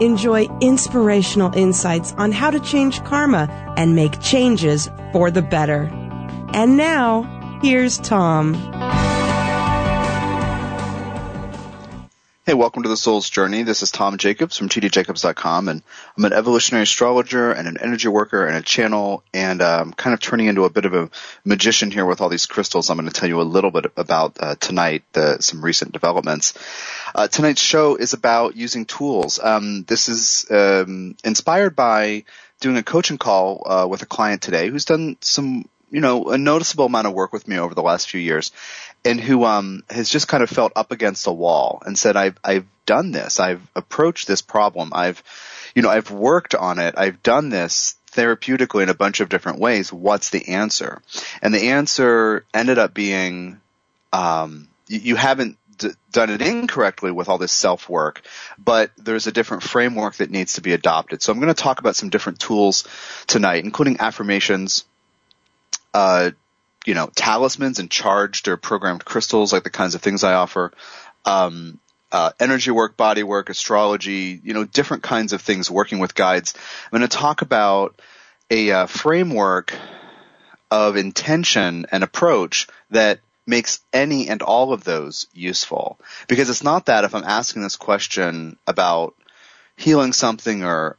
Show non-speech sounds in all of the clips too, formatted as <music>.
Enjoy inspirational insights on how to change karma and make changes for the better. And now, here's Tom. Hey, welcome to the Soul's Journey. This is Tom Jacobs from tdjacobs.com, and I'm an evolutionary astrologer and an energy worker and a channel, and I'm kind of turning into a bit of a magician here with all these crystals. I'm going to tell you a little bit about uh, tonight, the, some recent developments. Uh, tonight's show is about using tools. Um, this is um, inspired by doing a coaching call uh, with a client today who's done some you know, a noticeable amount of work with me over the last few years and who um, has just kind of felt up against a wall and said, "I've I've done this. I've approached this problem. I've, you know, I've worked on it. I've done this therapeutically in a bunch of different ways. What's the answer?" And the answer ended up being, um, you, you haven't done it incorrectly with all this self work, but there's a different framework that needs to be adopted. So I'm going to talk about some different tools tonight, including affirmations. Uh, you know, talismans and charged or programmed crystals, like the kinds of things I offer, um, uh, energy work, body work, astrology, you know, different kinds of things working with guides. I'm going to talk about a uh, framework of intention and approach that makes any and all of those useful. Because it's not that if I'm asking this question about healing something or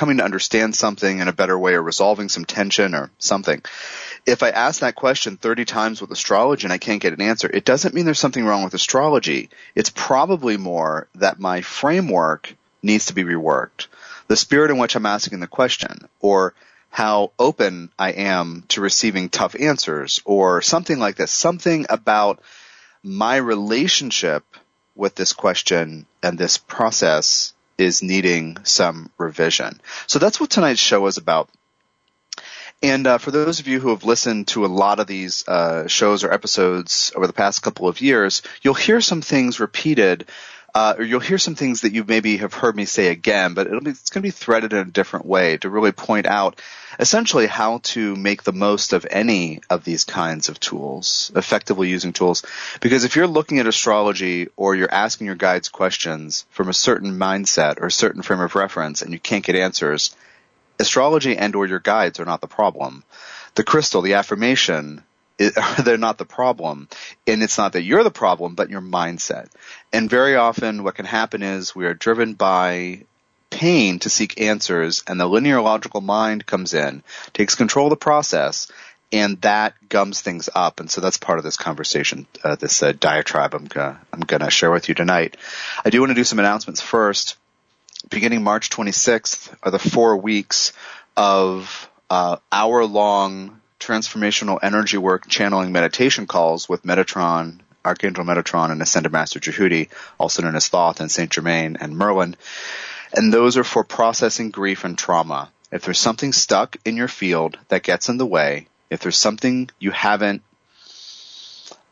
coming to understand something in a better way or resolving some tension or something if I ask that question 30 times with astrology and I can't get an answer, it doesn't mean there's something wrong with astrology. It's probably more that my framework needs to be reworked. The spirit in which I'm asking the question, or how open I am to receiving tough answers, or something like this. Something about my relationship with this question and this process is needing some revision. So that's what tonight's show is about. And uh, for those of you who have listened to a lot of these uh, shows or episodes over the past couple of years, you'll hear some things repeated, uh, or you'll hear some things that you maybe have heard me say again, but be, it's going to be threaded in a different way to really point out essentially how to make the most of any of these kinds of tools, effectively using tools. Because if you're looking at astrology or you're asking your guides questions from a certain mindset or a certain frame of reference and you can't get answers, astrology and or your guides are not the problem. The crystal, the affirmation, <laughs> they're not the problem. And it's not that you're the problem, but your mindset. And very often what can happen is we are driven by pain to seek answers and the linear logical mind comes in, takes control of the process, and that gums things up. And so that's part of this conversation, uh, this uh, diatribe I'm gonna, I'm gonna share with you tonight. I do want to do some announcements first beginning March 26th are the four weeks of uh, hour long transformational energy work channeling meditation calls with Metatron, Archangel Metatron, and Ascended Master Djehuti, also known as Thoth and Saint Germain and Merlin. And those are for processing grief and trauma. If there's something stuck in your field that gets in the way, if there's something you haven't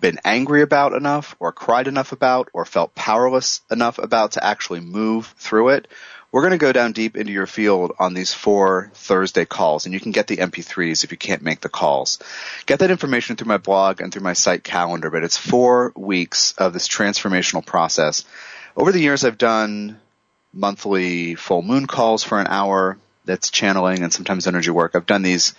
been angry about enough or cried enough about or felt powerless enough about to actually move through it, we're going to go down deep into your field on these four Thursday calls, and you can get the MP3s if you can't make the calls. Get that information through my blog and through my site calendar, but it's four weeks of this transformational process. Over the years, I've done monthly full moon calls for an hour. That's channeling and sometimes energy work. I've done these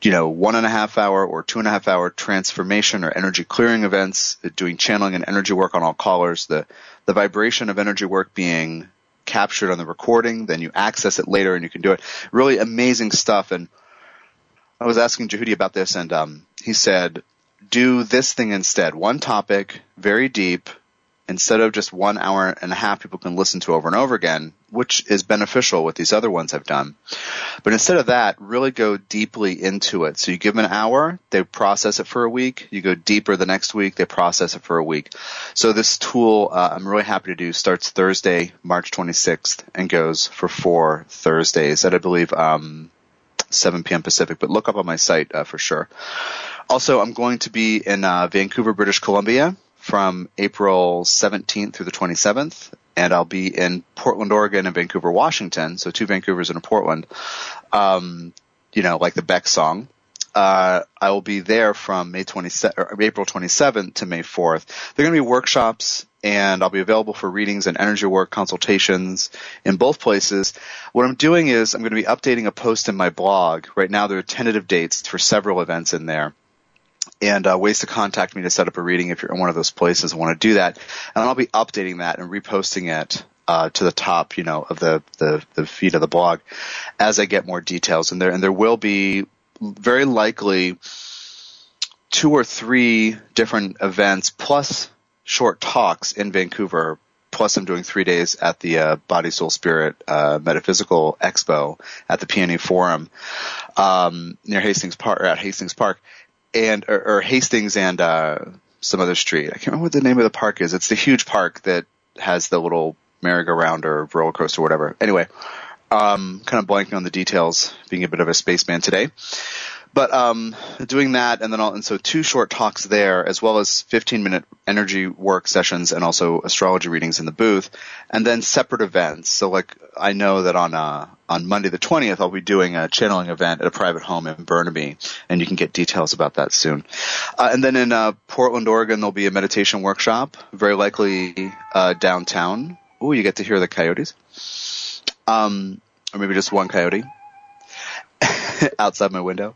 you know, one and a half hour or two and a half hour transformation or energy clearing events, doing channeling and energy work on all callers, the, the vibration of energy work being captured on the recording, then you access it later and you can do it. Really amazing stuff. And I was asking Djehuti about this and, um, he said, do this thing instead. One topic, very deep, instead of just one hour and a half people can listen to over and over again, which is beneficial what these other ones I've done. But instead of that, really go deeply into it. So you give them an hour, they process it for a week. You go deeper the next week, they process it for a week. So this tool, uh, I'm really happy to do, starts Thursday, March 26th, and goes for four Thursdays at I believe um, 7 p.m. Pacific. But look up on my site uh, for sure. Also, I'm going to be in uh, Vancouver, British Columbia from April 17th through the 27th, and I'll be in Portland, Oregon, and Vancouver, Washington. So two Vancouvers and a Portland. Um, you know, like the Beck song. Uh, I will be there from May 27, April 27th to May 4th. They're going to be workshops and I'll be available for readings and energy work consultations in both places. What I'm doing is I'm going to be updating a post in my blog. Right now there are tentative dates for several events in there and uh, ways to contact me to set up a reading if you're in one of those places and want to do that. And I'll be updating that and reposting it uh, to the top, you know, of the, the, the feed of the blog as I get more details in there. And there will be very likely two or three different events plus short talks in Vancouver. Plus, I'm doing three days at the uh, Body Soul Spirit uh, Metaphysical Expo at the PNE Forum um, near Hastings Park, or at Hastings Park, and or, or Hastings and uh, some other street. I can't remember what the name of the park is. It's the huge park that has the little merry-go-round or roller coaster or whatever. Anyway, um, kind of blanking on the details, being a bit of a spaceman today. But um, doing that, and then all, and so two short talks there, as well as 15 minute energy work sessions, and also astrology readings in the booth, and then separate events. So like I know that on uh, on Monday the 20th, I'll be doing a channeling event at a private home in Burnaby, and you can get details about that soon. Uh, and then in uh, Portland, Oregon, there'll be a meditation workshop, very likely uh, downtown. Oh, you get to hear the coyotes, um, or maybe just one coyote. <laughs> outside my window.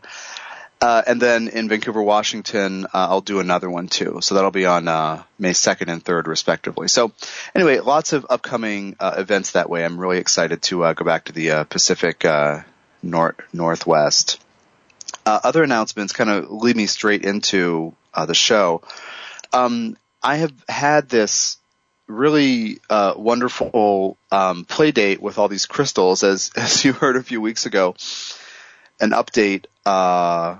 Uh, and then in Vancouver, Washington, uh, I'll do another one too. So that'll be on uh, May 2nd and 3rd, respectively. So anyway, lots of upcoming uh, events that way. I'm really excited to uh, go back to the uh, Pacific North Northwest. other announcements kind of lead me straight into the show. Um, I have had this really wonderful um, play date with all these crystals, as <laughs> as you heard a few weeks ago an update, uh,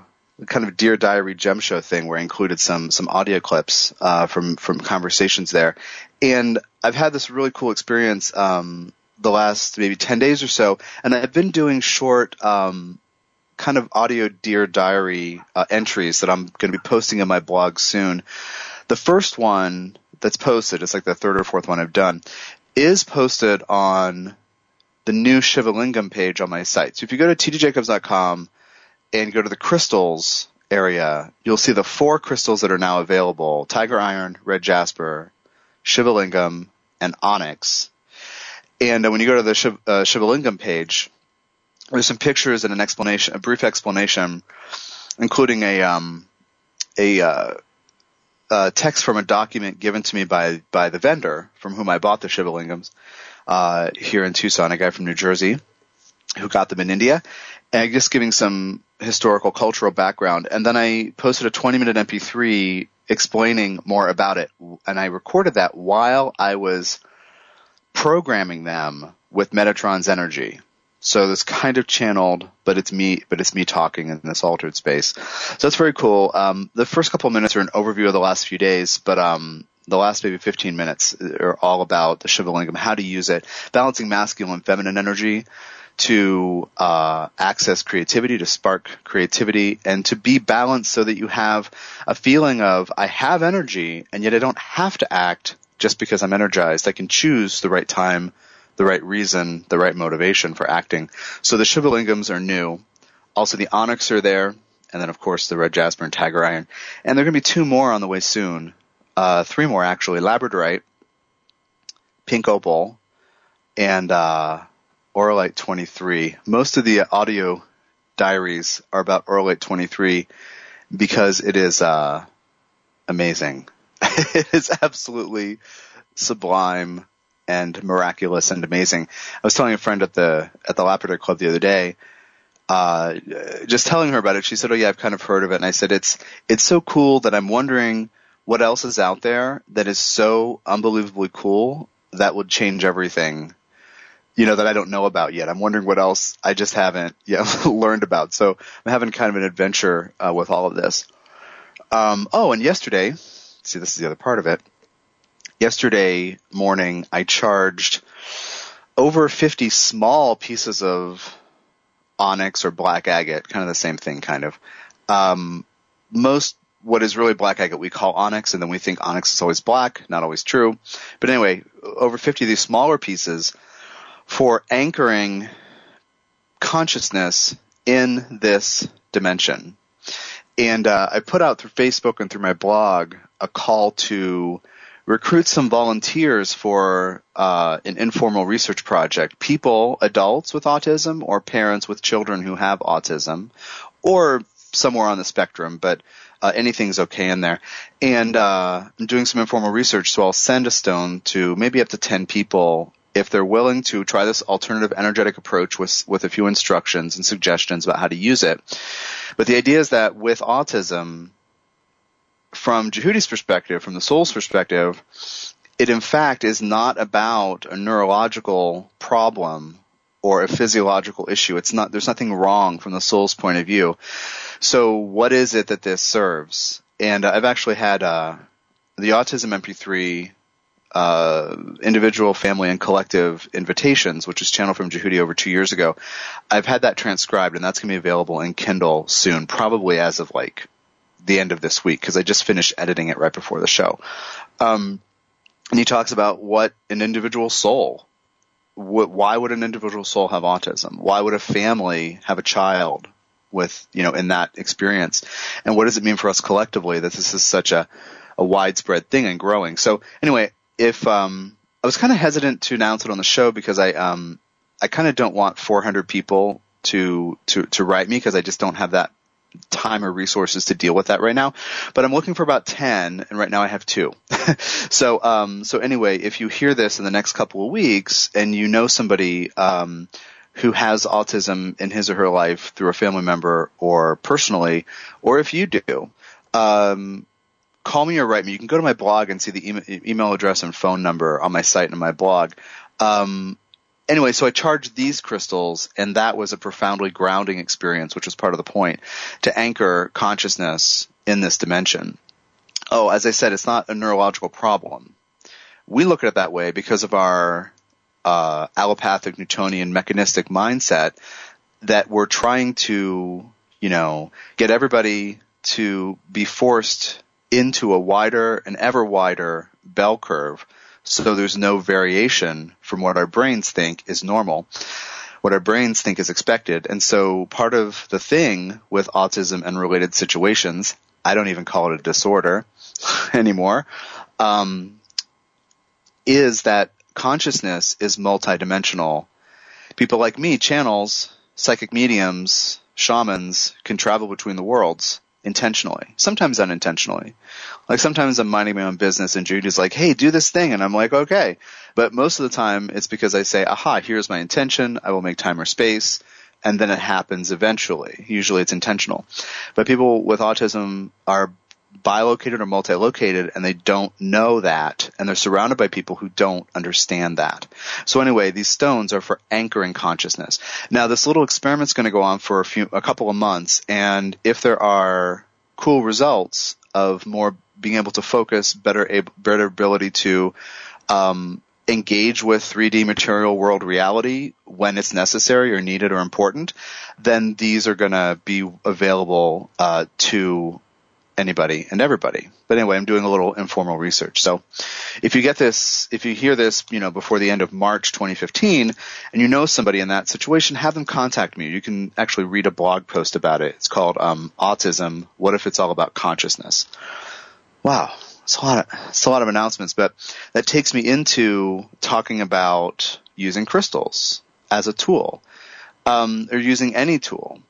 kind of Dear Diary gem show thing where I included some, some audio clips, uh, from, from conversations there. And I've had this really cool experience, um, the last maybe 10 days or so. And I've been doing short, um, kind of audio Dear Diary, uh, entries that I'm going to be posting in my blog soon. The first one that's posted, it's like the third or fourth one I've done, is posted on the new Shivalingam page on my site. So if you go to tdjacobs.com and go to the crystals area, you'll see the four crystals that are now available: tiger iron, red jasper, Shivalingam, and onyx. And uh, when you go to the Shiv- uh, Shivalingam page, there's some pictures and an explanation, a brief explanation, including a um, a uh, uh, text from a document given to me by by the vendor from whom I bought the Shivalingams uh, here in Tucson, a guy from New Jersey who got them in India, and just giving some historical cultural background. And then I posted a 20 minute MP3 explaining more about it. And I recorded that while I was programming them with Metatron's energy. So it's kind of channeled, but it's me, but it's me talking in this altered space. So that's very cool. Um, the first couple minutes are an overview of the last few days, but um, the last maybe 15 minutes are all about the Shivalingam, how to use it, balancing masculine and feminine energy to uh, access creativity, to spark creativity, and to be balanced so that you have a feeling of I have energy, and yet I don't have to act just because I'm energized. I can choose the right time, the right reason, the right motivation for acting. So the Shivalingams are new. Also, the onyx are there, and then of course the red jasper and tiger iron. And there are going to be two more on the way soon uh, three more actually: Labradorite, Pink Opal, and uh, Auralite 23. Most of the audio diaries are about Auralite 23 because it is uh, amazing. <laughs> it is absolutely sublime and miraculous and amazing. I was telling a friend at the at the Labrador Club the other day, uh, just telling her about it. She said, "Oh yeah, I've kind of heard of it." And I said, "It's it's so cool that I'm wondering." What else is out there that is so unbelievably cool that would change everything you know, that I don't know about yet. I'm wondering what else I just haven't yet <laughs> learned about. So I'm having kind of an adventure uh, with all of this. Um, oh, and yesterday, see, this is the other part of it. Yesterday morning, I charged over 50 small pieces of onyx or black agate, kind of the same thing, kind of. Um, most what is really black agate we call onyx, and then we think onyx is always black. Not always true. But anyway, over 50 of these smaller pieces for anchoring consciousness in this dimension. And uh, I put out through Facebook and through my blog a call to recruit some volunteers for uh, an informal research project. People, adults with autism, or parents with children who have autism, or somewhere on the spectrum, but uh, anything's okay in there. And uh, I'm doing some informal research, so I'll send a stone to maybe up to 10 people if they're willing to try this alternative energetic approach with with a few instructions and suggestions about how to use it. But the idea is that with autism, from Djehuti's perspective, from the soul's perspective, it in fact is not about a neurological problem or a physiological issue. It's not, there's nothing wrong from the soul's point of view. So what is it that this serves? And I've actually had, uh, the Autism MP3 uh, individual, family, and collective invitations, which is channeled from Djehuti over two years ago. I've had that transcribed, and that's going to be available in Kindle soon, probably as of like the end of this week, because I just finished editing it right before the show. Um, and he talks about what an individual soul, why would an individual soul have autism? Why would a family have a child with, you know, in that experience? And what does it mean for us collectively that this is such a, a widespread thing and growing? So anyway, if um, I was kind of hesitant to announce it on the show because I um, I kind of don't want 400 people to to to write me because I just don't have that time or resources to deal with that right now. But I'm looking for about 10 and right now I have two. <laughs> so um so anyway, if you hear this in the next couple of weeks and you know somebody um who has autism in his or her life through a family member or personally, or if you do, um, call me or write me. You can go to my blog and see the email address and phone number on my site and my blog. Um, anyway, so I charged these crystals, and that was a profoundly grounding experience, which was part of the point to anchor consciousness in this dimension. Oh, as I said, it's not a neurological problem. We look at it that way because of our uh, allopathic Newtonian mechanistic mindset that we're trying to, you know, get everybody to be forced into a wider and ever wider bell curve so there's no variation from what our brains think is normal, what our brains think is expected. And so part of the thing with autism and related situations, I don't even call it a disorder <laughs> anymore, um, is that consciousness is multidimensional. People like me, channels, psychic mediums, shamans, can travel between the worlds intentionally, sometimes unintentionally. Like sometimes I'm minding my own business and Judy's like, hey, do this thing. And I'm like, okay. But most of the time it's because I say, aha, here's my intention. I will make time or space. And then it happens eventually. Usually it's intentional. But people with autism are bilocated or multi-located and they don't know that and they're surrounded by people who don't understand that. So anyway, these stones are for anchoring consciousness. Now this little experiment's going to go on for a few, a couple of months and if there are cool results of more being able to focus, better able, better ability to, um, engage with 3D material world reality when it's necessary or needed or important, then these are going to be available uh, to anybody and everybody. But anyway, I'm doing a little informal research. So if you get this, if you hear this, you know, before the end of March 2015 and you know somebody in that situation, have them contact me. You can actually read a blog post about it. It's called, um, Autism. What if it's all about consciousness? Wow. It's a lot of, it's a lot of announcements, but that takes me into talking about using crystals as a tool, um, or using any tool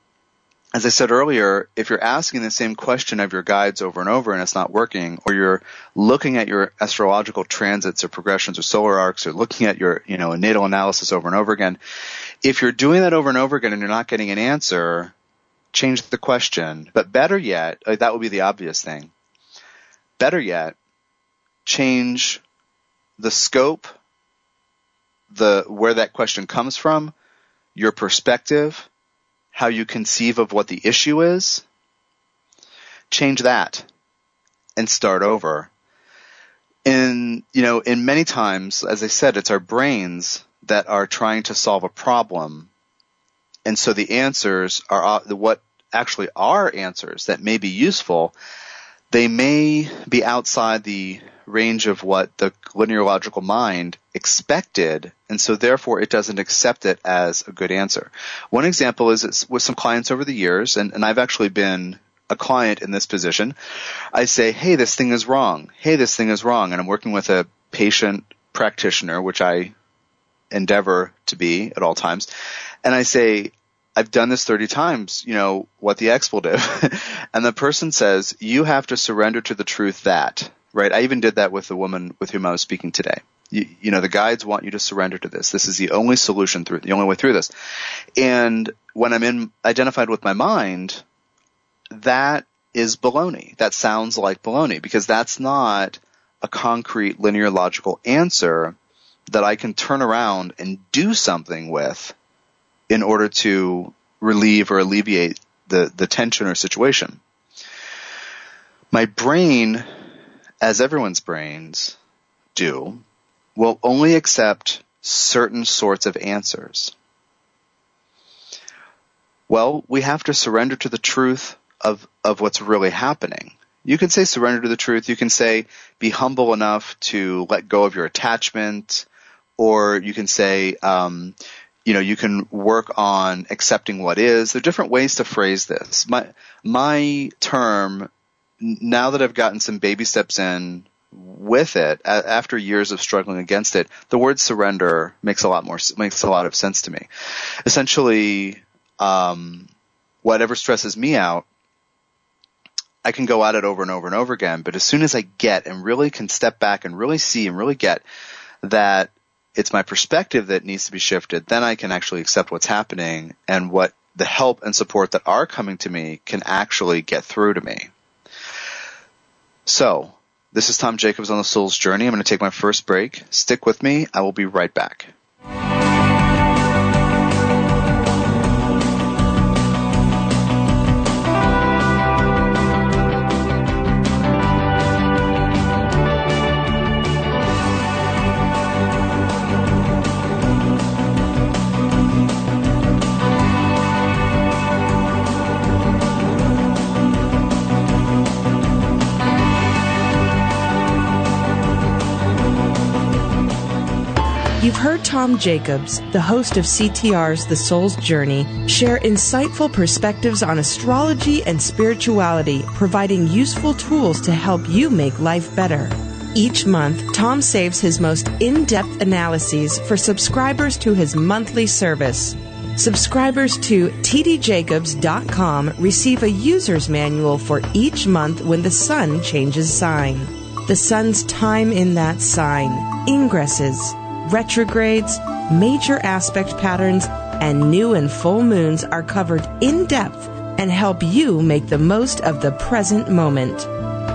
as I said earlier, if you're asking the same question of your guides over and over and it's not working, or you're looking at your astrological transits or progressions or solar arcs or looking at your, you know, a natal analysis over and over again, if you're doing that over and over again and you're not getting an answer, change the question. But better yet, uh, that would be the obvious thing. Better yet, change the scope, the where that question comes from, your perspective, how you conceive of what the issue is. Change that and start over. In, you know, in many times, as I said, it's our brains that are trying to solve a problem. And so the answers are uh, what actually are answers that may be useful. They may be outside the range of what the linear logical mind expected, and so therefore it doesn't accept it as a good answer. One example is with some clients over the years, and, and I've actually been a client in this position. I say, hey, this thing is wrong. Hey, this thing is wrong. And I'm working with a patient practitioner, which I endeavor to be at all times. And I say, I've done this 30 times, you know, what the expletive. <laughs> and the person says, you have to surrender to the truth that, right? I even did that with the woman with whom I was speaking today. You, you, know, the guides want you to surrender to this. This is the only solution through, the only way through this. And when I'm in, identified with my mind, that is baloney. That sounds like baloney because that's not a concrete linear logical answer that I can turn around and do something with in order to relieve or alleviate the, the tension or situation. My brain, as everyone's brains do, will only accept certain sorts of answers. Well, we have to surrender to the truth of, of what's really happening. You can say surrender to the truth. You can say be humble enough to let go of your attachment, or you can say, um, you know, you can work on accepting what is. There are different ways to phrase this. My my term, now that I've gotten some baby steps in with it, after years of struggling against it, the word surrender makes a lot more makes a lot of sense to me. Essentially, um, whatever stresses me out, I can go at it over and over and over again. But as soon as I get and really can step back and really see and really get that it's my perspective that needs to be shifted, then I can actually accept what's happening and what the help and support that are coming to me can actually get through to me. So, this is Tom Jacobs on the Soul's Journey. I'm going to take my first break. Stick with me. I will be right back. Tom Jacobs, the host of CTR's The Soul's Journey, share insightful perspectives on astrology and spirituality, providing useful tools to help you make life better. Each month, Tom saves his most in depth analyses for subscribers to his monthly service. Subscribers to tdjacobs.com receive a user's manual for each month when the sun changes sign. The sun's time in that sign, ingresses, retrogrades, major aspect patterns, and new and full moons are covered in depth and help you make the most of the present moment.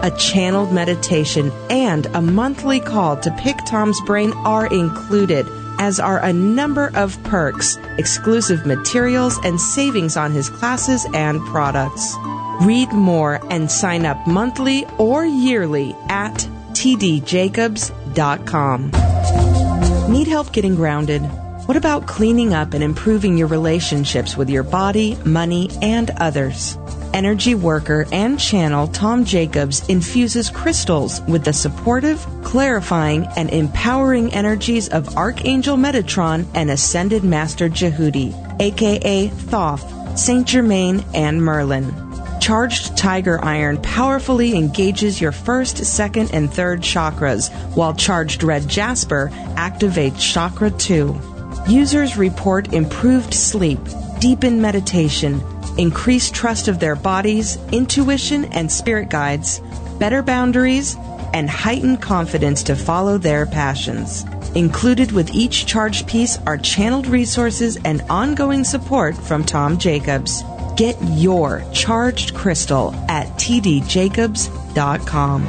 A channeled meditation and a monthly call to pick Tom's brain are included, as are a number of perks, exclusive materials, and savings on his classes and products. Read more and sign up monthly or yearly at tdjacobs.com. Need help getting grounded? What about cleaning up and improving your relationships with your body, money, and others? Energy worker and channel Tom Jacobs infuses crystals with the supportive, clarifying, and empowering energies of Archangel Metatron and Ascended Master Djehuti, aka Thoth, Saint Germain, and Merlin. Charged Tiger Iron powerfully engages your first, second, and third chakras, while Charged Red Jasper activates Chakra 2. Users report improved sleep, deepened meditation, increased trust of their bodies, intuition and spirit guides, better boundaries, and heightened confidence to follow their passions. Included with each charged piece are channeled resources and ongoing support from Tom Jacobs. Get your charged crystal at tdjacobs.com.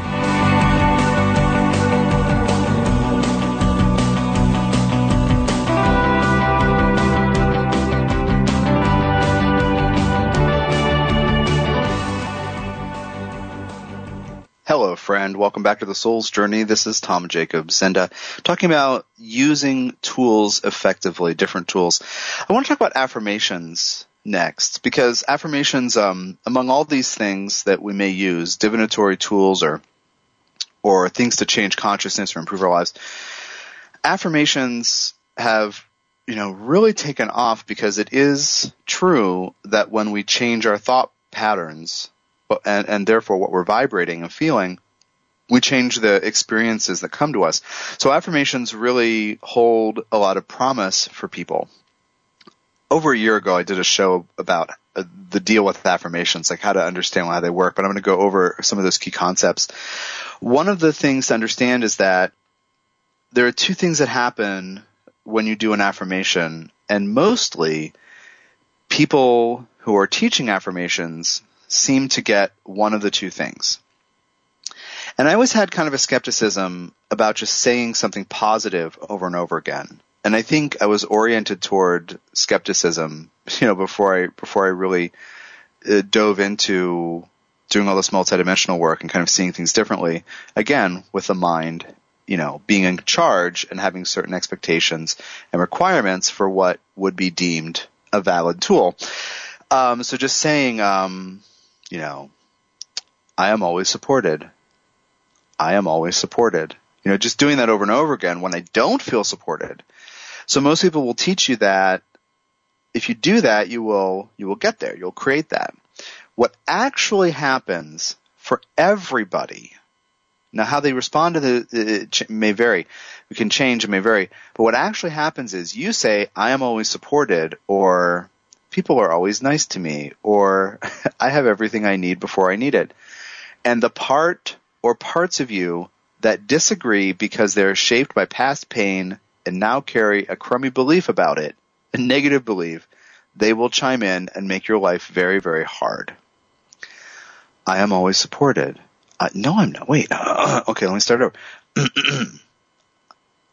Hello, friend. Welcome back to the Soul's Journey. This is Tom Jacobs, and uh, talking about using tools effectively, different tools. I want to talk about affirmations next because affirmations, um, among all these things that we may use, divinatory tools or or things to change consciousness or improve our lives, affirmations have you know really taken off because it is true that when we change our thought patterns and, and therefore what we're vibrating and feeling, we change the experiences that come to us. So affirmations really hold a lot of promise for people. Over a year ago, I did a show about uh, the deal with affirmations, like how to understand why they work, but I'm going to go over some of those key concepts. One of the things to understand is that there are two things that happen when you do an affirmation, and mostly people who are teaching affirmations seem to get one of the two things. And I always had kind of a skepticism about just saying something positive over and over again. And I think I was oriented toward skepticism, <laughs> you know, before I before I really uh, dove into doing all this multidimensional work and kind of seeing things differently. Again, with the mind, you know, being in charge and having certain expectations and requirements for what would be deemed a valid tool. Um, so just saying, um, you know, I am always supported. I am always supported. You know, just doing that over and over again when I don't feel supported. So most people will teach you that if you do that, you will, you will get there. You'll create that. What actually happens for everybody, now how they respond to the, it may vary. We can change, it may vary. But what actually happens is you say, I am always supported or people are always nice to me or <laughs> I have everything I need before I need it. And the part or parts of you that disagree because they're shaped by past pain and now carry a crummy belief about it, a negative belief, they will chime in and make your life very, very hard. I am always supported. Uh, no, I'm not. Wait. Uh, <clears throat> okay, let me start over. <clears throat>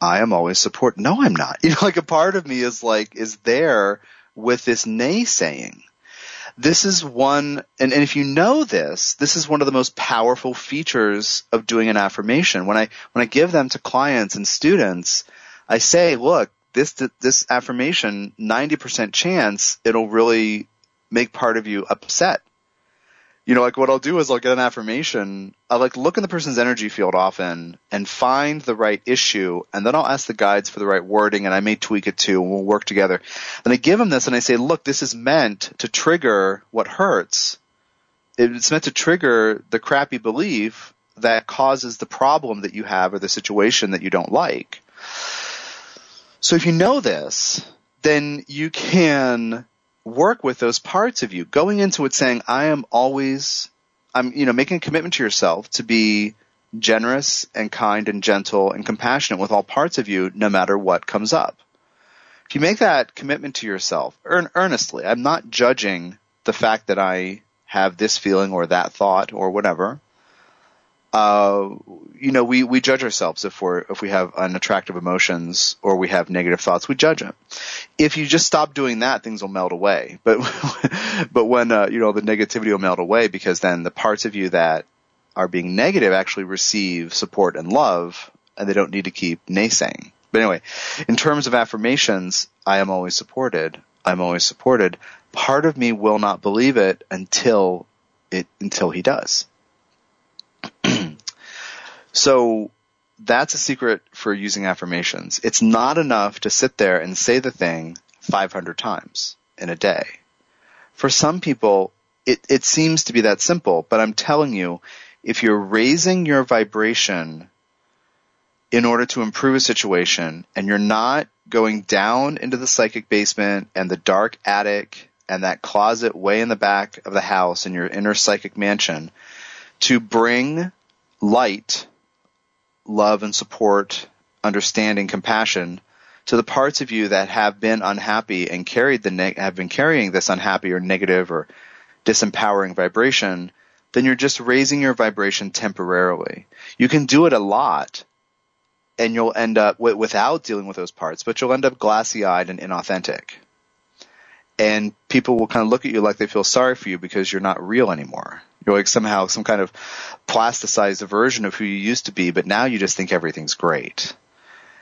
I am always supported. No, I'm not. <laughs> You know, like a part of me is like, is there with this naysaying. This is one, and, and if you know this, this is one of the most powerful features of doing an affirmation. When I, when I give them to clients and students, I say, look, this, this affirmation, 90% chance it'll really make part of you upset you know, like what I'll do is I'll get an affirmation. I like look in the person's energy field often and find the right issue, and then I'll ask the guides for the right wording, and I may tweak it too, and we'll work together. And I give them this, and I say, look, this is meant to trigger what hurts. It's meant to trigger the crappy belief that causes the problem that you have or the situation that you don't like. So if you know this, then you can work with those parts of you going into it saying, I am always, I'm, you know, making a commitment to yourself to be generous and kind and gentle and compassionate with all parts of you no matter what comes up. If you make that commitment to yourself earn, earnestly, I'm not judging the fact that I have this feeling or that thought or whatever uh, you know, we, we judge ourselves if we're, if we have unattractive emotions or we have negative thoughts, we judge them. If you just stop doing that, things will melt away. <laughs> But, but when, uh, you know, the negativity will melt away because then the parts of you that are being negative actually receive support and love and they don't need to keep naysaying. But anyway, in terms of affirmations, I am always supported. I'm always supported. Part of me will not believe it until it, until he does. So that's a secret for using affirmations. It's not enough to sit there and say the thing 500 times in a day. For some people, it, it seems to be that simple, but I'm telling you, if you're raising your vibration in order to improve a situation and you're not going down into the psychic basement and the dark attic and that closet way in the back of the house in your inner psychic mansion to bring light love and support, understanding, compassion to the parts of you that have been unhappy and carried the ne- have been carrying this unhappy or negative or disempowering vibration, then you're just raising your vibration temporarily. You can do it a lot and you'll end up w- without dealing with those parts, but you'll end up glassy eyed and inauthentic. and people will kind of look at you like they feel sorry for you because you're not real anymore. You're like somehow some kind of plasticized version of who you used to be, but now you just think everything's great.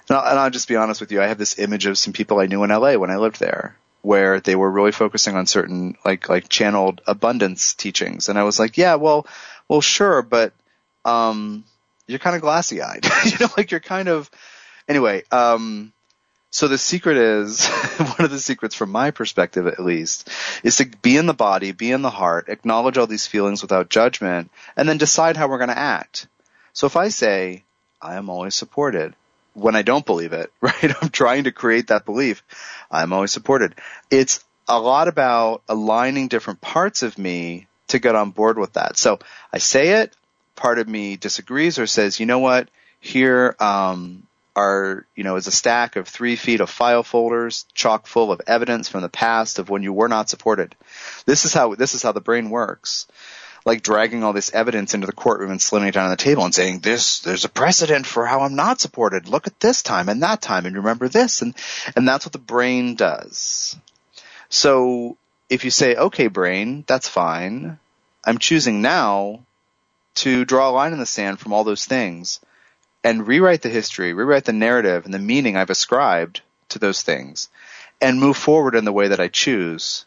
And I'll, and I'll just be honest with you. I have this image of some people I knew in LA when I lived there, where they were really focusing on certain like like channeled abundance teachings, and I was like, yeah, well, well, sure, but um, you're kind of glassy eyed. <laughs> you know, like you're kind of anyway. Um, so the secret is, <laughs> one of the secrets from my perspective at least, is to be in the body, be in the heart, acknowledge all these feelings without judgment, and then decide how we're going to act. So if I say, I am always supported, when I don't believe it, <laughs> right? I'm trying to create that belief. I'm always supported. It's a lot about aligning different parts of me to get on board with that. So I say it, part of me disagrees or says, you know what, here, um, are, you know, is a stack of three feet of file folders chock full of evidence from the past of when you were not supported. This is how, this is how the brain works. Like dragging all this evidence into the courtroom and slamming it down on the table and saying, this, there's a precedent for how I'm not supported. Look at this time and that time and remember this. And, and that's what the brain does. So if you say, okay, brain, that's fine. I'm choosing now to draw a line in the sand from all those things and rewrite the history, rewrite the narrative and the meaning I've ascribed to those things and move forward in the way that I choose.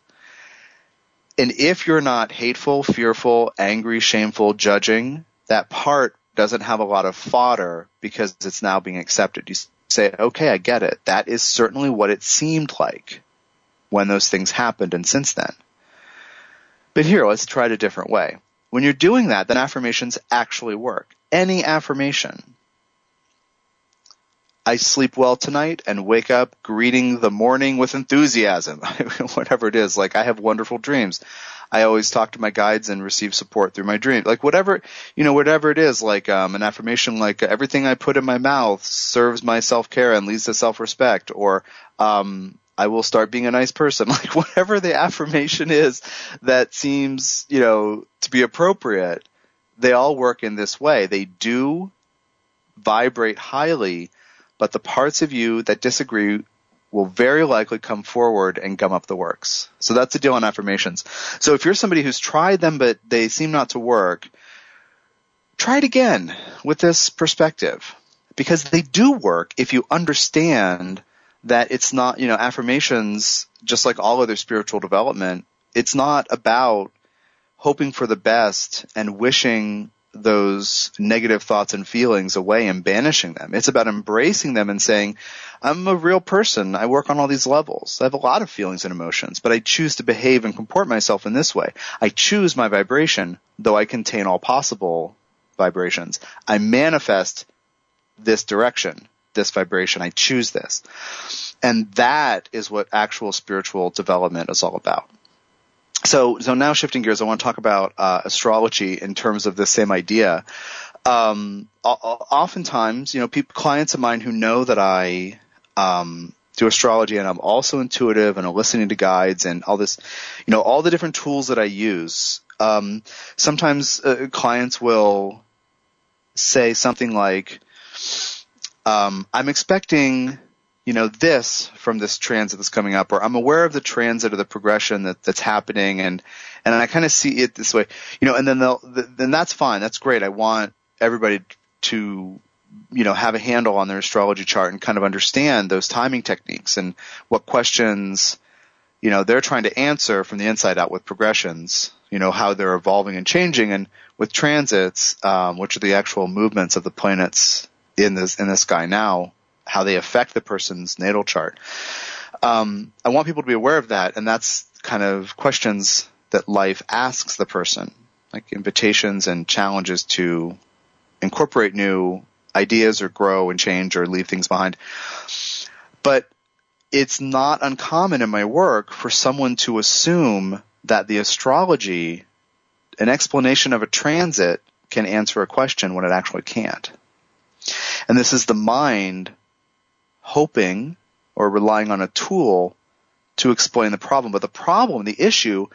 And if you're not hateful, fearful, angry, shameful, judging, that part doesn't have a lot of fodder because it's now being accepted. You say, okay, I get it. That is certainly what it seemed like when those things happened and since then. But here, let's try it a different way. When you're doing that, then affirmations actually work. Any affirmation I sleep well tonight and wake up greeting the morning with enthusiasm. <laughs> whatever it is, like I have wonderful dreams. I always talk to my guides and receive support through my dreams. Like whatever, you know, whatever it is, like um, an affirmation like everything I put in my mouth serves my self-care and leads to self-respect or um, I will start being a nice person. <laughs> Like whatever the affirmation is that seems, you know, to be appropriate, they all work in this way. They do vibrate highly but the parts of you that disagree will very likely come forward and gum up the works. So that's the deal on affirmations. So if you're somebody who's tried them but they seem not to work, try it again with this perspective. Because they do work if you understand that it's not, you know, affirmations, just like all other spiritual development, it's not about hoping for the best and wishing those negative thoughts and feelings away and banishing them. It's about embracing them and saying, I'm a real person. I work on all these levels. I have a lot of feelings and emotions, but I choose to behave and comport myself in this way. I choose my vibration, though I contain all possible vibrations. I manifest this direction, this vibration. I choose this. And that is what actual spiritual development is all about so so now shifting gears, I want to talk about uh, astrology in terms of the same idea. Um, oftentimes, you know, people, clients of mine who know that I um, do astrology and I'm also intuitive and I'm listening to guides and all this, you know, all the different tools that I use. Um, sometimes uh, clients will say something like, um, "I'm expecting." You know, this from this transit that's coming up, or I'm aware of the transit or the progression that, that's happening, and and I kind of see it this way, you know, and then they'll then that's fine, that's great. I want everybody to you know have a handle on their astrology chart and kind of understand those timing techniques and what questions you know they're trying to answer from the inside out with progressions you know how they're evolving and changing. And with transits um, which are the actual movements of the planets in this in the sky now how they affect the person's natal chart. Um, I want people to be aware of that, and that's kind of questions that life asks the person, like invitations and challenges to incorporate new ideas or grow and change or leave things behind. But it's not uncommon in my work for someone to assume that the astrology, an explanation of a transit, can answer a question when it actually can't. And this is the mind hoping or relying on a tool to explain the problem. But the problem, the issue,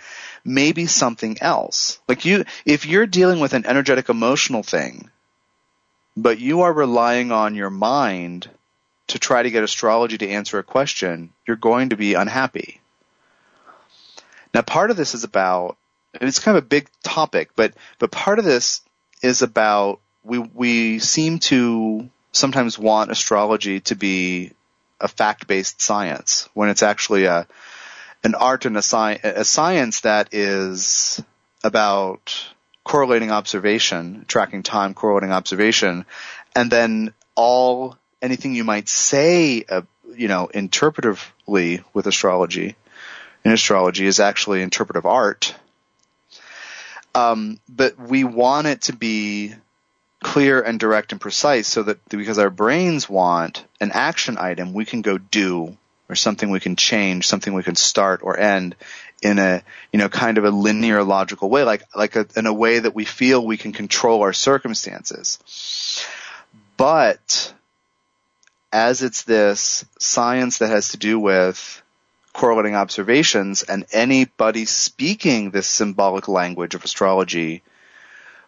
may be something else. Like you, if you're dealing with an energetic emotional thing, but you are relying on your mind to try to get astrology to answer a question, you're going to be unhappy. Now, part of this is about, it's kind of a big topic, but, but part of this is about, we, we seem to sometimes want astrology to be a fact-based science when it's actually a, an art and a, sci- a science that is about correlating observation, tracking time, correlating observation, and then all anything you might say, uh, you know, interpretively with astrology in astrology is actually interpretive art. Um, but we want it to be clear and direct and precise so that because our brains want an action item, we can go do or something we can change, something we can start or end in a, you know, kind of a linear logical way, like, like a, in a way that we feel we can control our circumstances. But as it's this science that has to do with correlating observations and anybody speaking this symbolic language of astrology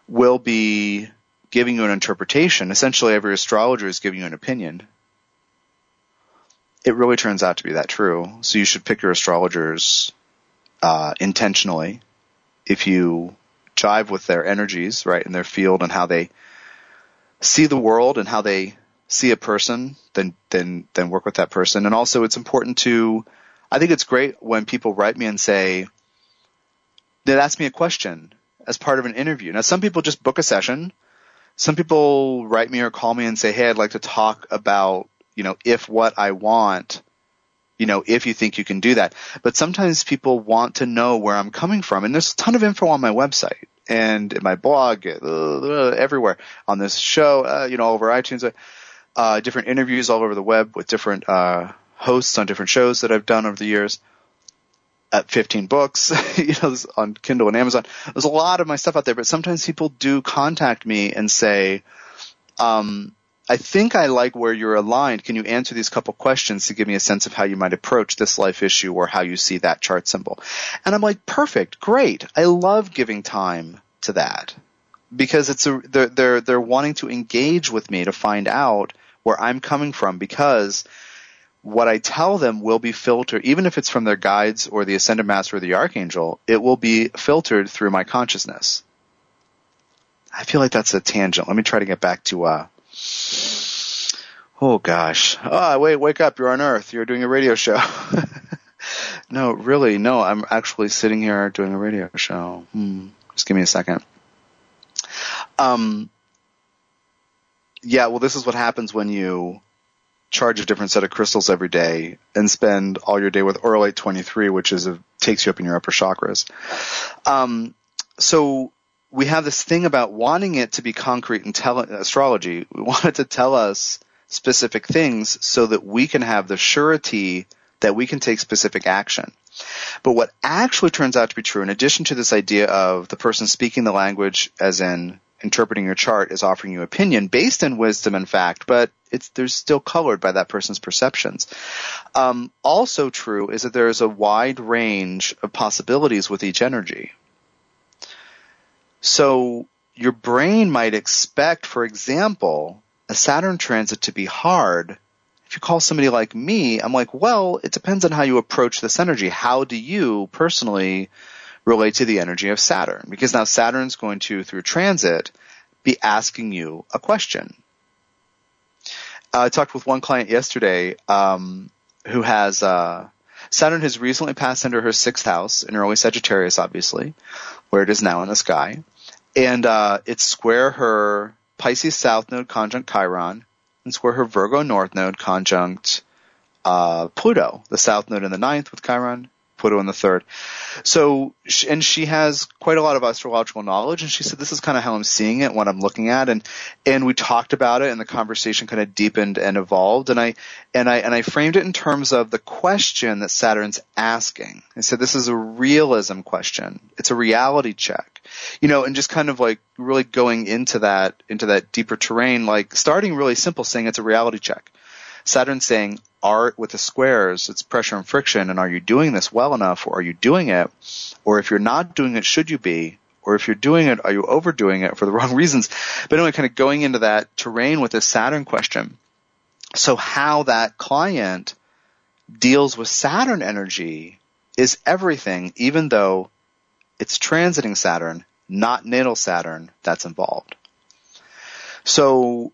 will be giving you an interpretation. Essentially every astrologer is giving you an opinion. It really turns out to be that true. So you should pick your astrologers uh, intentionally if you jive with their energies, right, in their field and how they see the world and how they see a person, then then then work with that person. And also, it's important to. I think it's great when people write me and say, they ask me a question as part of an interview. Now, some people just book a session. Some people write me or call me and say, "Hey, I'd like to talk about you know if what I want." You know, if you think you can do that. But sometimes people want to know where I'm coming from. And there's a ton of info on my website and in my blog, uh, everywhere on this show, uh, you know, over iTunes uh, different interviews all over the web with different uh, hosts on different shows that I've done over the years. At 15 books, <laughs> you know, on Kindle and Amazon. There's a lot of my stuff out there, but sometimes people do contact me and say, um, I think I like where you're aligned. Can you answer these couple questions to give me a sense of how you might approach this life issue or how you see that chart symbol? And I'm like, perfect, great. I love giving time to that because it's a, they're, they're, they're wanting to engage with me to find out where I'm coming from because what I tell them will be filtered, even if it's from their guides or the ascended master or the archangel, it will be filtered through my consciousness. I feel like that's a tangent. Let me try to get back to, uh, oh gosh. Oh, wait, wake up. You're on earth. You're doing a radio show. <laughs> no, really, no, I'm actually sitting here doing a radio show. Hmm. Just give me a second. Um, yeah, well, this is what happens when you charge a different set of crystals every day and spend all your day with Auralite 23, which is a, takes you up in your upper chakras. Um, so we have this thing about wanting it to be concrete and tell astrology. We <laughs> want it to tell us specific things so that we can have the surety that we can take specific action. But what actually turns out to be true, in addition to this idea of the person speaking the language, as in interpreting your chart is offering you opinion based in wisdom and fact, but it's there's still colored by that person's perceptions. Um, also true is that there is a wide range of possibilities with each energy. So your brain might expect, for example, a Saturn transit to be hard. If you call somebody like me, I'm like, well, it depends on how you approach this energy. How do you personally relate to the energy of Saturn. Because now Saturn's going to, through transit, be asking you a question. I talked with one client yesterday um, who has uh, Saturn has recently passed under her sixth house in early Sagittarius, obviously, where it is now in the sky, and uh, it's square her Pisces South Node conjunct Chiron, and square her Virgo North Node conjunct uh, Pluto, the South Node in the ninth with Chiron, Pluto in the third. So, and she has quite a lot of astrological knowledge, and she said, "This is kind of how I'm seeing it, what I'm looking at," and and we talked about it, and the conversation kind of deepened and evolved, and I and I and I framed it in terms of the question that Saturn's asking. I said, "This is a realism question. It's a reality check." You know, and just kind of like really going into that into that deeper terrain, like starting really simple, saying it's a reality check. Saturn saying, art with the squares, it's pressure and friction, and are you doing this well enough, or are you doing it? Or if you're not doing it, should you be? Or if you're doing it, are you overdoing it for the <laughs> wrong reasons? But anyway, kind of going into that terrain with this Saturn question. So how that client deals with Saturn energy is everything, even though it's transiting Saturn, not natal Saturn, that's involved. So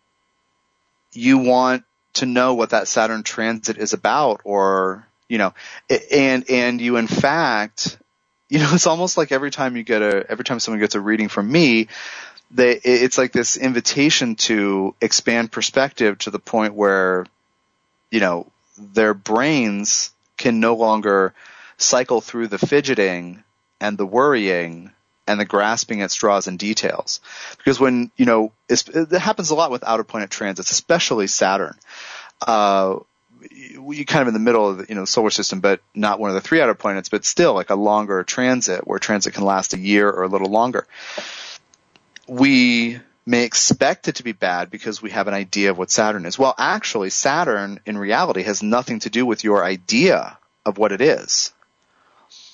you want to know what that Saturn transit is about or, you know, and, and you in fact, you know, <laughs> it's almost like every time you get a, every time someone gets a reading from me, they, it's like this invitation to expand perspective to the point where, you know, their brains can no longer cycle through the fidgeting and the worrying and the grasping at straws and details. Because when, you know, it happens a lot with outer planet transits, especially Saturn. Uh, you kind of in the middle of the, you know, solar system, but not one of the three outer planets, but still like a longer transit where transit can last a year or a little longer. We may expect it to be bad because we have an idea of what Saturn is. Well, actually, Saturn in reality has nothing to do with your idea of what it is.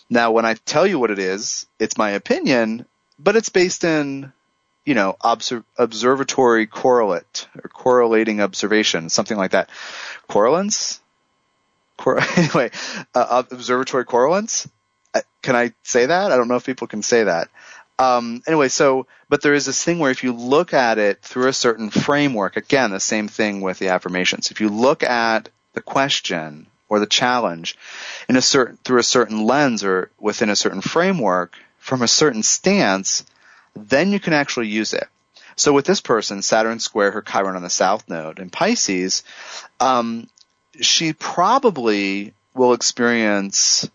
Now, when I tell you what it is, it's my opinion, but it's based in, you know, obser- observatory correlate or correlating observation, something like that. Correlance? Cor- <laughs> anyway, uh, observatory correlance? Uh, can I say that? I don't know if people can say that. Um, anyway, so, but there is this thing where if you look at it through a certain framework, again, the same thing with the affirmations. If you look at the question or the challenge in a certain through a certain lens or within a certain framework from a certain stance, then you can actually use it. So with this person, Saturn square her Chiron on the south node in Pisces, um, she probably will experience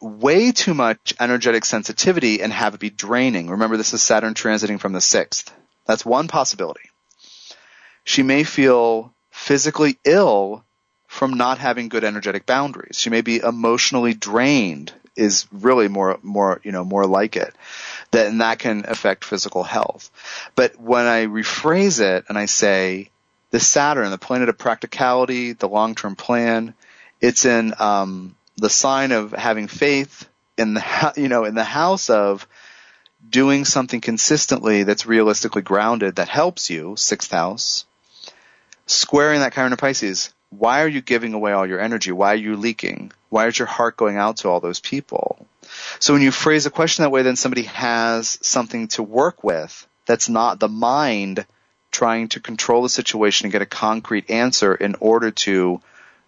way too much energetic sensitivity and have it be draining. Remember, this is Saturn transiting from the sixth. That's one possibility. She may feel physically ill from not having good energetic boundaries. She may be emotionally drained is really more, more, you know, more like it. That, and that can affect physical health. But when I rephrase it and I say, the Saturn, the planet of practicality, the long-term plan, it's in, um, the sign of having faith in the, <laughs> you know, in the house of doing something consistently that's realistically grounded that helps you, sixth house, squaring that Chiron of Pisces, why are you giving away all your energy? Why are you leaking? Why is your heart going out to all those people? So when you phrase a question that way, then somebody has something to work with that's not the mind trying to control the situation and get a concrete answer in order to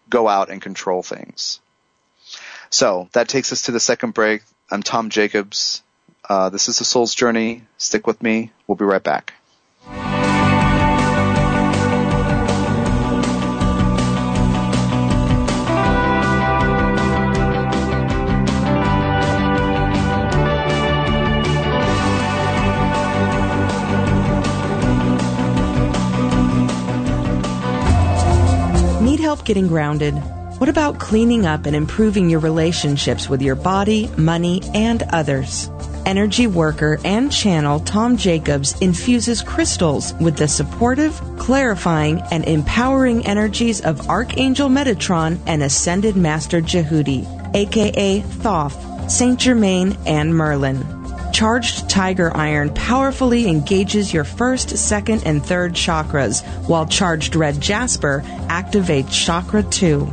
go out and control things. So that takes us to the second break. I'm Tom Jacobs. Uh, this is the Soul's Journey. Stick with me. We'll be right back. Getting grounded? What about cleaning up and improving your relationships with your body, money, and others? Energy worker and channel Tom Jacobs infuses crystals with the supportive, clarifying, and empowering energies of Archangel Metatron and Ascended Master Djehuti, aka Thoth, Saint Germain, and Merlin. Charged Tiger Iron powerfully engages your first, second, and third chakras, while Charged Red Jasper activates Chakra 2.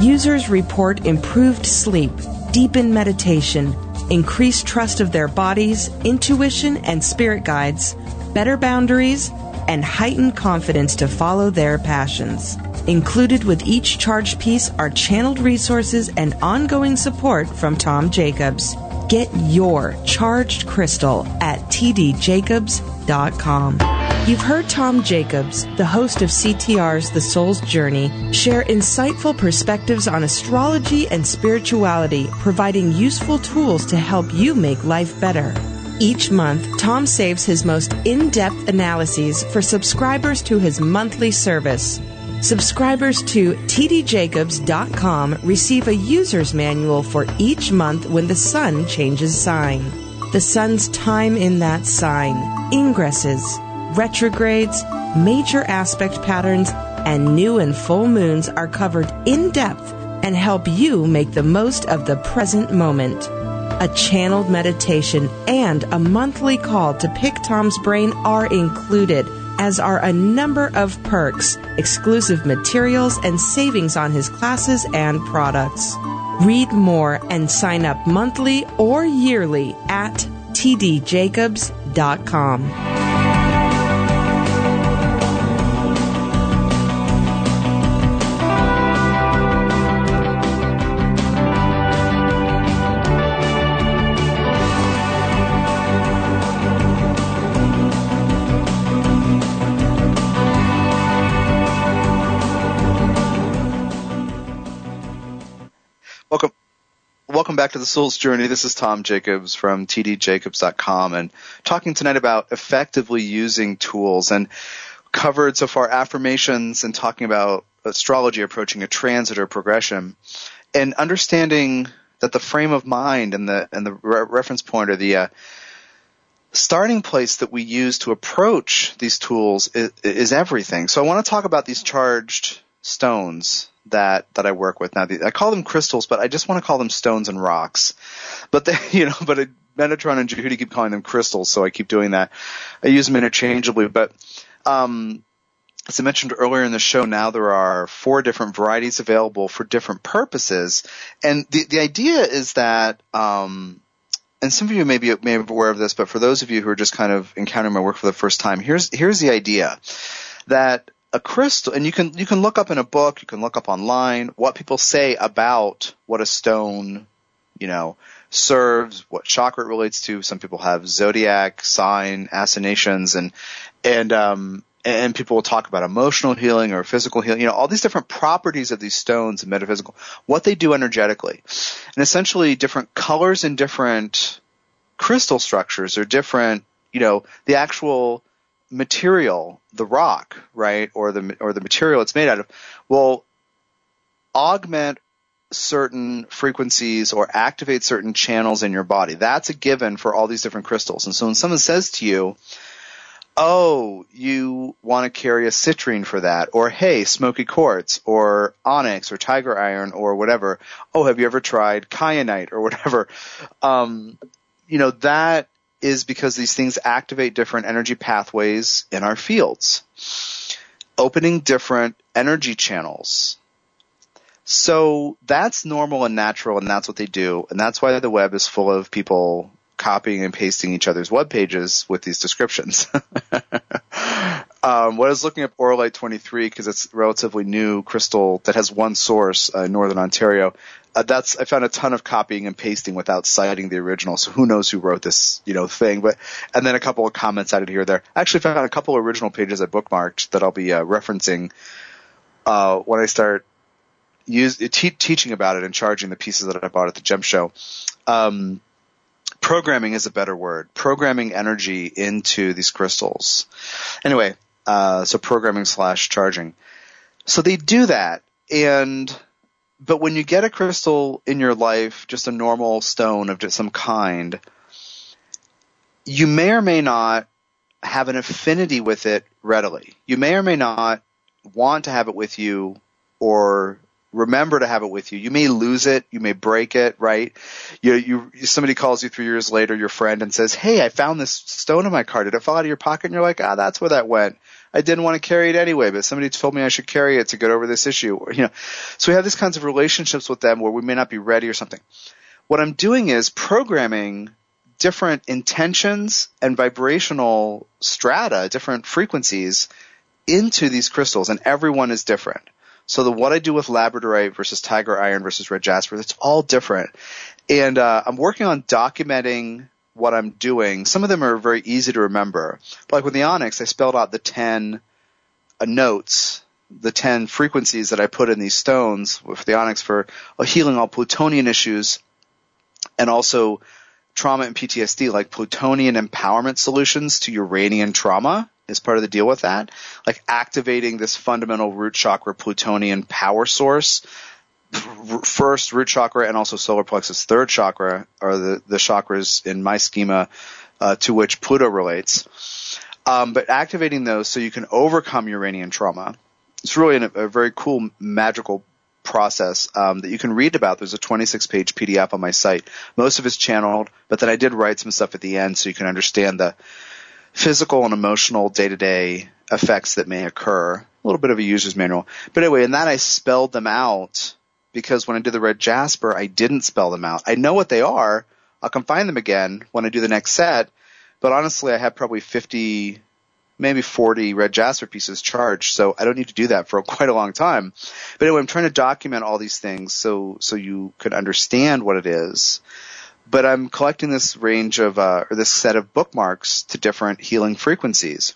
Users report improved sleep, deepened meditation, increased trust of their bodies, intuition and spirit guides, better boundaries, and heightened confidence to follow their passions. Included with each charged piece are channeled resources and ongoing support from Tom Jacobs. Get your charged crystal at tdjacobs.com. You've heard Tom Jacobs, the host of CTR's The Soul's Journey, share insightful perspectives on astrology and spirituality, providing useful tools to help you make life better. Each month, Tom saves his most in depth analyses for subscribers to his monthly service. Subscribers to tdjacobs.com receive a user's manual for each month when the sun changes sign. The sun's time in that sign, ingresses, retrogrades, major aspect patterns, and new and full moons are covered in depth and help you make the most of the present moment. A channeled meditation and a monthly call to pick Tom's brain are included as are a number of perks, exclusive materials, and savings on his classes and products. Read more and sign up monthly or yearly at tdjacobs.com. welcome back to the Soul's Journey. This is Tom Jacobs from tdjacobs.com and talking tonight about effectively using tools and covered so far affirmations and talking about astrology approaching a transit or progression and understanding that the frame of mind and the and the re- reference point or the uh, starting place that we use to approach these tools is, is everything. So I want to talk about these charged stones that that I work with now. I call them crystals, but I just want to call them stones and rocks. But they, <laughs> you know, but Metatron and Judy keep calling them crystals, so I keep doing that. I use them interchangeably, but um, as I mentioned earlier in the show, now there are four different varieties available for different purposes, and the the idea is that. Um, and some of you may be, may be aware of this, but for those of you who are just kind of encountering my work for the first time, here's here's the idea that a crystal, and you can you can look up in a book, you can look up online what people say about what a stone, you know, serves, what chakra it relates to. Some people have zodiac sign assignations, and and um and people will talk about emotional healing or physical healing, you know, all these different properties of these stones and metaphysical, what they do energetically. And essentially different colors and different crystal structures or different, you know, the actual material, the rock, right, or the or the material it's made out of, will augment certain frequencies or activate certain channels in your body. That's a given for all these different crystals. And so when someone says to you, "Oh, you want to carry a citrine for that," or "Hey, smoky quartz," or onyx, or tiger iron, or whatever. Oh, have you ever tried kyanite or whatever? Um, you know that is because these things activate different energy pathways in our fields, opening different energy channels. So that's normal and natural and that's what they do. And that's why the web is full of people copying and pasting each other's web pages with these descriptions. <laughs> um, what I was looking up Auralite 23 because it's relatively new crystal that has one source uh, in Northern Ontario uh, that's I found a ton of copying and pasting without citing the original. So who knows who wrote this, you know, thing? But and then a couple of comments added here there. I actually found a couple of original pages I bookmarked that I'll be uh, referencing uh, when I start use te- teaching about it and charging the pieces that I bought at the Gem Show. Um, programming is a better word. Programming energy into these crystals. Anyway, uh, so programming slash charging. So they do that and but when you get a crystal in your life, just a normal stone of just some kind, you may or may not have an affinity with it readily. You may or may not want to have it with you or remember to have it with you. You may lose it, you may break it, right? You, you, somebody calls you three years later, your friend, and says, "Hey, I found this stone in my car. Did it fall out of your pocket?" And you're like, "Ah, that's where that went." I didn't want to carry it anyway, but somebody told me I should carry it to get over this issue. Or, <laughs> you know, so we have these kinds of relationships with them where we may not be ready or something. What I'm doing is programming different intentions and vibrational strata, different frequencies into these crystals, and everyone is different. So the what I do with labradorite versus tiger iron versus red jasper, it's all different. And uh, I'm working on documenting what I'm doing. Some of them are very easy to remember. Like with the Onyx, I spelled out the 10 uh, notes, the 10 frequencies that I put in these stones with the Onyx for uh, healing all plutonian issues and also trauma and PTSD, like plutonian empowerment solutions to Uranian trauma is part of the deal with that. Like activating this fundamental root chakra plutonian power source first root chakra and also solar plexus third chakra are the, the chakras in my schema uh, to which Pluto relates. Um, but activating those so you can overcome Uranian trauma. It's really an, a very cool magical process um, that you can read about. There's a 26 page PDF on my site. Most of it's channeled, but then I did write some stuff at the end so you can understand the physical and emotional day to day effects that may occur. A little bit of a user's manual. But anyway, in that I spelled them out because when I did the red jasper, I didn't spell them out. I know what they are. I can find them again when I do the next set. But honestly, I have probably 50, maybe 40 red jasper pieces charged. So I don't need to do that for <laughs> quite a long time. But anyway, I'm trying to document all these things so, so you could understand what it is. But I'm collecting this range of, uh, or this set of bookmarks to different healing frequencies.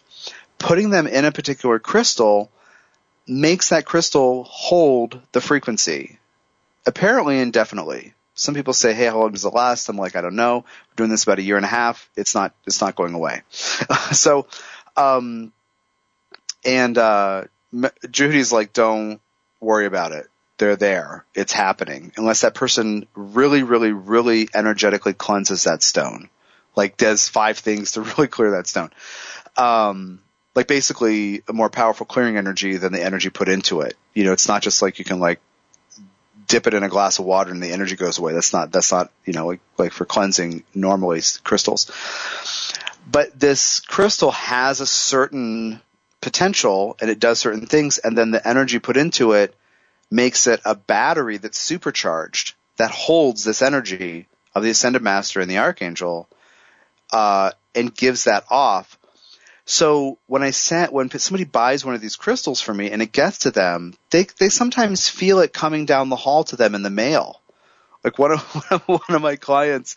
Putting them in a particular crystal makes that crystal hold the frequency. Apparently indefinitely. Some people say, "Hey, how long does it last?" I'm like, "I don't know. We're doing this about a year and a half. It's not. It's not going away." <laughs> so, um, and uh, Judy's like, "Don't worry about it. They're there. It's happening. Unless that person really, really, really energetically cleanses that stone, like does five things to <laughs> really clear that stone." Um, like basically a more powerful clearing energy than the energy put into it. You know, it's not just like you can like dip it in a glass of water and the energy goes away. That's not, that's not, you know, like, like for cleansing normally crystals. But this crystal has a certain potential and it does certain things and then the energy put into it makes it a battery that's supercharged that holds this energy of the ascended master and the archangel, uh, and gives that off so when I sent, when somebody buys one of these crystals for me and it gets to them, they, they sometimes feel it coming down the hall to them in the mail. Like <laughs> one of, one of my clients,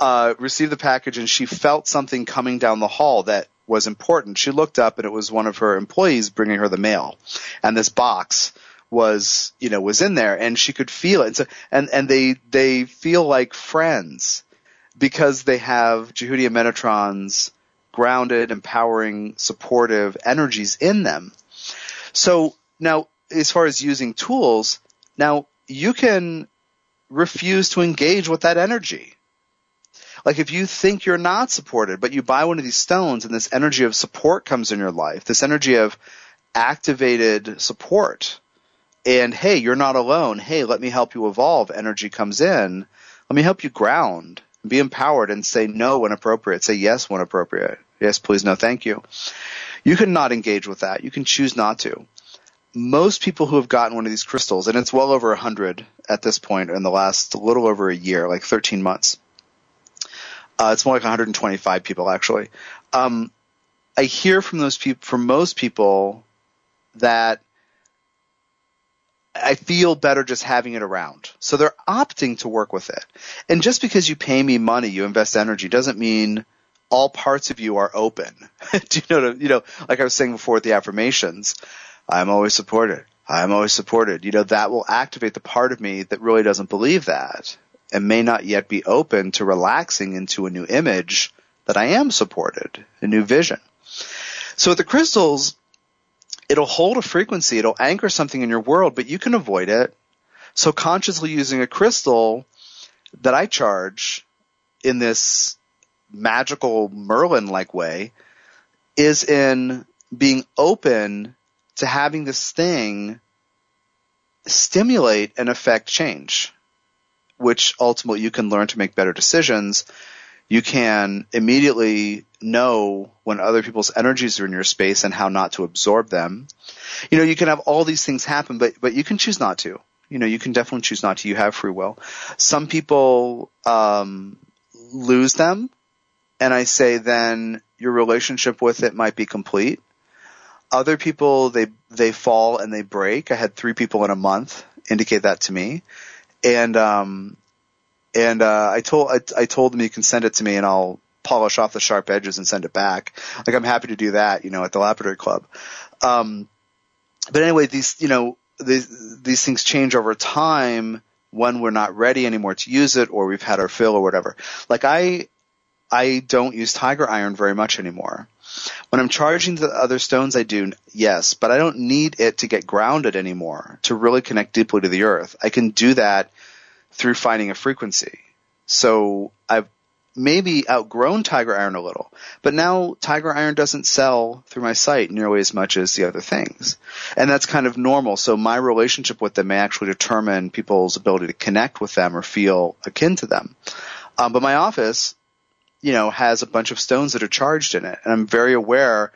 uh, received the package and she felt something coming down the hall that was important. She looked up and it was one of her employees bringing her the mail. And this box was, you know, was in there and she could feel it. And, so, and, and they, they feel like friends because they have Jehudia Metatron's grounded, empowering, supportive energies in them. So now, as far as using tools, now you can refuse to engage with that energy. Like if you think you're not supported, but you buy one of these stones and this energy of support comes in your life, this energy of activated support, and hey, you're not alone. Hey, let me help you evolve. Energy comes in. Let me help you ground be empowered and say no when appropriate, say yes when appropriate. Yes, please, no, thank you. You can not engage with that. You can choose not to. Most people who have gotten one of these crystals, and it's well over a hundred at this point in the last little over a year, like 13 months. Uh, it's more like 125 people actually. Um, I hear from those people, from most people that I feel better just having it around. So they're opting to work with it. And just because you pay me money, you invest energy doesn't mean all parts of you are open. <laughs> Do you know, you know, like I was saying before with the affirmations, I'm always supported. I'm always supported. You know, that will activate the part of me that really doesn't believe that and may not yet be open to relaxing into a new image that I am supported, a new vision. So with the crystals, it'll hold a frequency, it'll anchor something in your world, but you can avoid it. So consciously using a crystal that I charge in this magical Merlin like way is in being open to having this thing stimulate and affect change, which ultimately you can learn to make better decisions you can immediately know when other people's energies are in your space and how not to absorb them. You know, you can have all these things happen, but, but you can choose not to. You know, you can definitely choose not to. You have free will. Some people, um, lose them and I say then your relationship with it might be complete. Other people, they, they fall and they break. I had three people in a month indicate that to me. And, um, and uh, I told I, I told them you can send it to me and I'll polish off the sharp edges and send it back. Like I'm happy to do that, you know, at the Lapidary Club. Um, but anyway, these you know these these things change over time when we're not ready anymore to use it or we've had our fill or whatever. Like I I don't use tiger iron very much anymore. When I'm charging the other stones, I do, yes, but I don't need it to get grounded anymore to really connect deeply to the earth. I can do that through finding a frequency. So I've maybe outgrown Tiger Iron a little, but now Tiger Iron doesn't sell through my site nearly as much as the other things. And that's kind of normal. So my relationship with them may actually determine people's ability to connect with them or feel akin to them. Um, but my office, you know, has a bunch of stones that are charged in it. And I'm very aware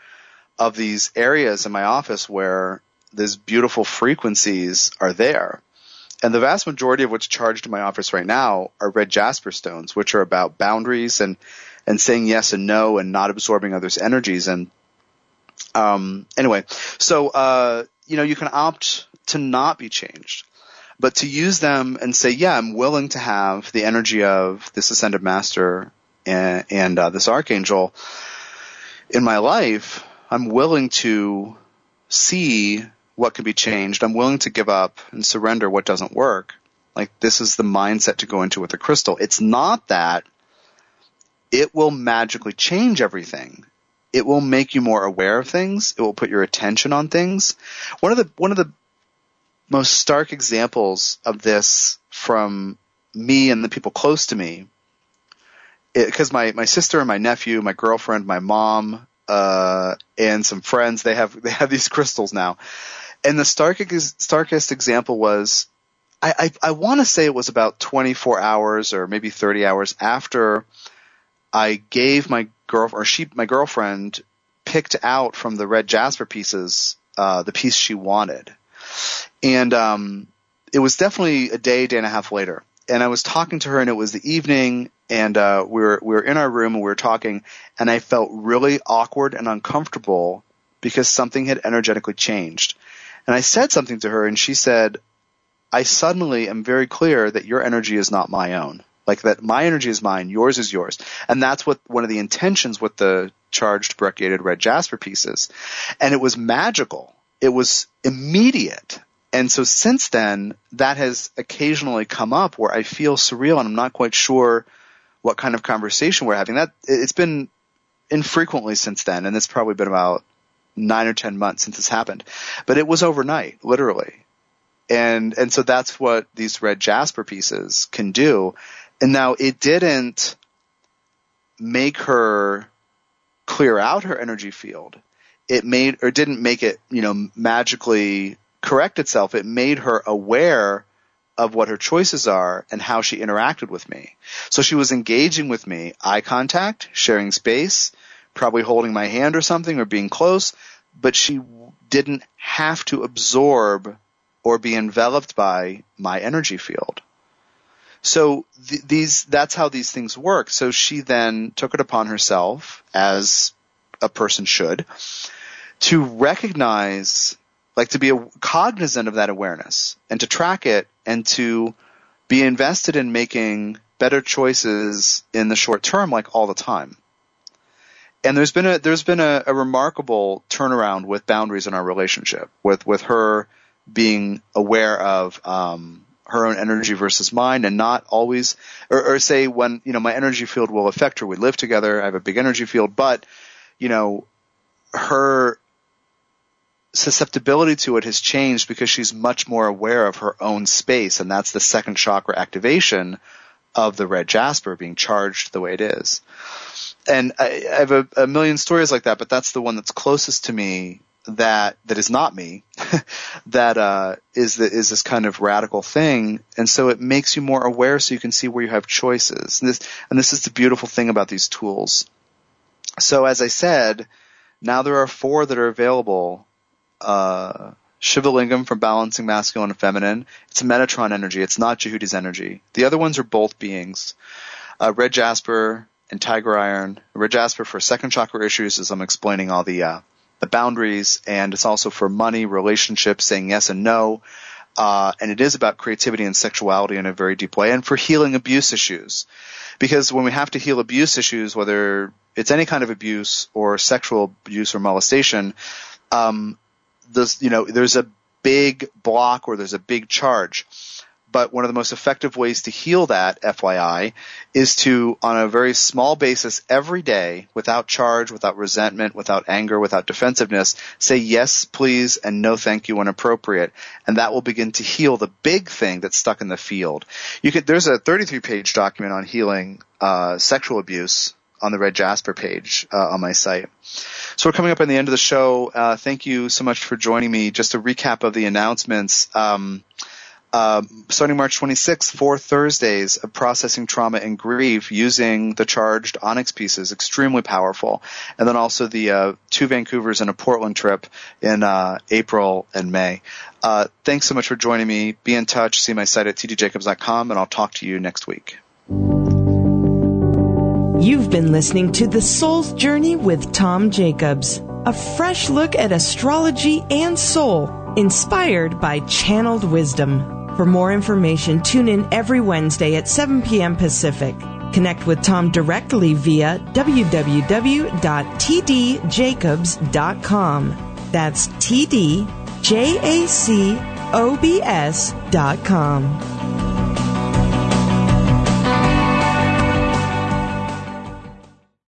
of these areas in my office where these beautiful frequencies are there. And the vast majority of what's charged in my office right now are red jasper stones, which are about boundaries and, and saying yes and no and not absorbing others' energies. And, um, anyway, so, uh, you know, you can opt to not be changed, but to use them and say, yeah, I'm willing to have the energy of this ascended master and, and uh, this archangel in my life. I'm willing to see what can be changed. I'm willing to give up and surrender what doesn't work. Like this is the mindset to go into with the crystal. It's not that it will magically change everything. It will make you more aware of things. It will put your attention on things. One of the, one of the most stark examples of this from me and the people close to me, because my, my sister and my nephew, my girlfriend, my mom, uh, and some friends, they have, <laughs> they have these crystals now and the starkest, example was, I, I, I want to say it was about 24 hours or maybe 30 hours after I gave my girl or she, my girlfriend picked out from the red jasper pieces, uh, the piece she wanted. And, um, it was definitely a day, day and a half later. And I was talking to her and it was the evening and, uh, we were, we were in our room and we were talking and I felt really awkward and uncomfortable because something had energetically changed. And I said something to her and she said, I suddenly am very clear that your energy is not my own. Like that my energy is mine, yours is yours. And that's what one of the intentions with the charged brecciated red jasper pieces. And it was magical. It was immediate. And so since then, that has occasionally come up where I feel surreal and I'm not quite sure what kind of conversation we're having. That it's been infrequently since then, and it's probably been about nine or ten months since this happened, but it was overnight, literally. And, and so that's what these red jasper pieces can do. And now it didn't make her clear out her energy field. It made, or didn't make it, you know, magically correct itself. It made her aware of what her choices are and how she interacted with me. So she was engaging with me, eye contact, sharing space, probably holding my hand or something or being close, but she didn't have to absorb or be enveloped by my energy field. So th- these, that's how these things work. So she then took it upon herself, as a person should, to recognize, like to be a, cognizant of that awareness and to track it and to be invested in making better choices in the short term, like all the time and there's been a there's been a, a, remarkable turnaround with boundaries in our relationship with with her being aware of um, her own energy versus mine and not always or, or, say when you know my energy field will affect her. We live together. I have a big energy field. But you know her susceptibility to it has changed because she's much more aware of her own space. And that's the second chakra activation of the red jasper being charged the way it is and I, I have a, a, million stories like that, but that's the one that's closest to me that that is not me. <laughs> that uh, is the, is this kind of radical thing, and so it makes you more aware, so you can see where you have choices. And this and this is the beautiful thing about these tools. So as I said, now there are four that are available. Uh, Shivalingam for balancing masculine and feminine. It's a Metatron energy. It's not Djehuti's energy. The other ones are both beings. Uh, Red Jasper, and Tiger Iron. Red Jasper for second chakra issues as I'm explaining all the, uh, the boundaries and it's also for money, relationships, saying yes and no. Uh, and it is about creativity and sexuality in a very deep way and for healing abuse issues. Because when we have to heal abuse issues, whether it's any kind of abuse or sexual abuse or molestation, um, this, you know, there's a big block or there's a big charge but one of the most effective ways to heal that, FYI, is to, on a very small basis every day, without charge, without resentment, without anger, without defensiveness, say yes, please, and no thank you when appropriate. And that will begin to heal the big thing that's stuck in the field. You could, there's a 33 page document on healing, uh, sexual abuse on the Red Jasper page uh, on my site. So we're coming up on the end of the show. Uh, thank you so much for joining me. Just a recap of the announcements. Um, uh, starting March 26th, four Thursdays of processing trauma and grief using the charged onyx pieces, extremely powerful. And then also the uh, two Vancouvers and a Portland trip in uh, April and May. Uh, thanks so much for joining me. Be in touch. See my site at tdjacobs.com, and I'll talk to you next week. You've been listening to The Soul's Journey with Tom Jacobs, a fresh look at astrology and soul, inspired by channeled wisdom. For more information, tune in every Wednesday at 7 p.m. Pacific. Connect with Tom directly via www.tdjacobs.com. That's T D J A C O B S dot com.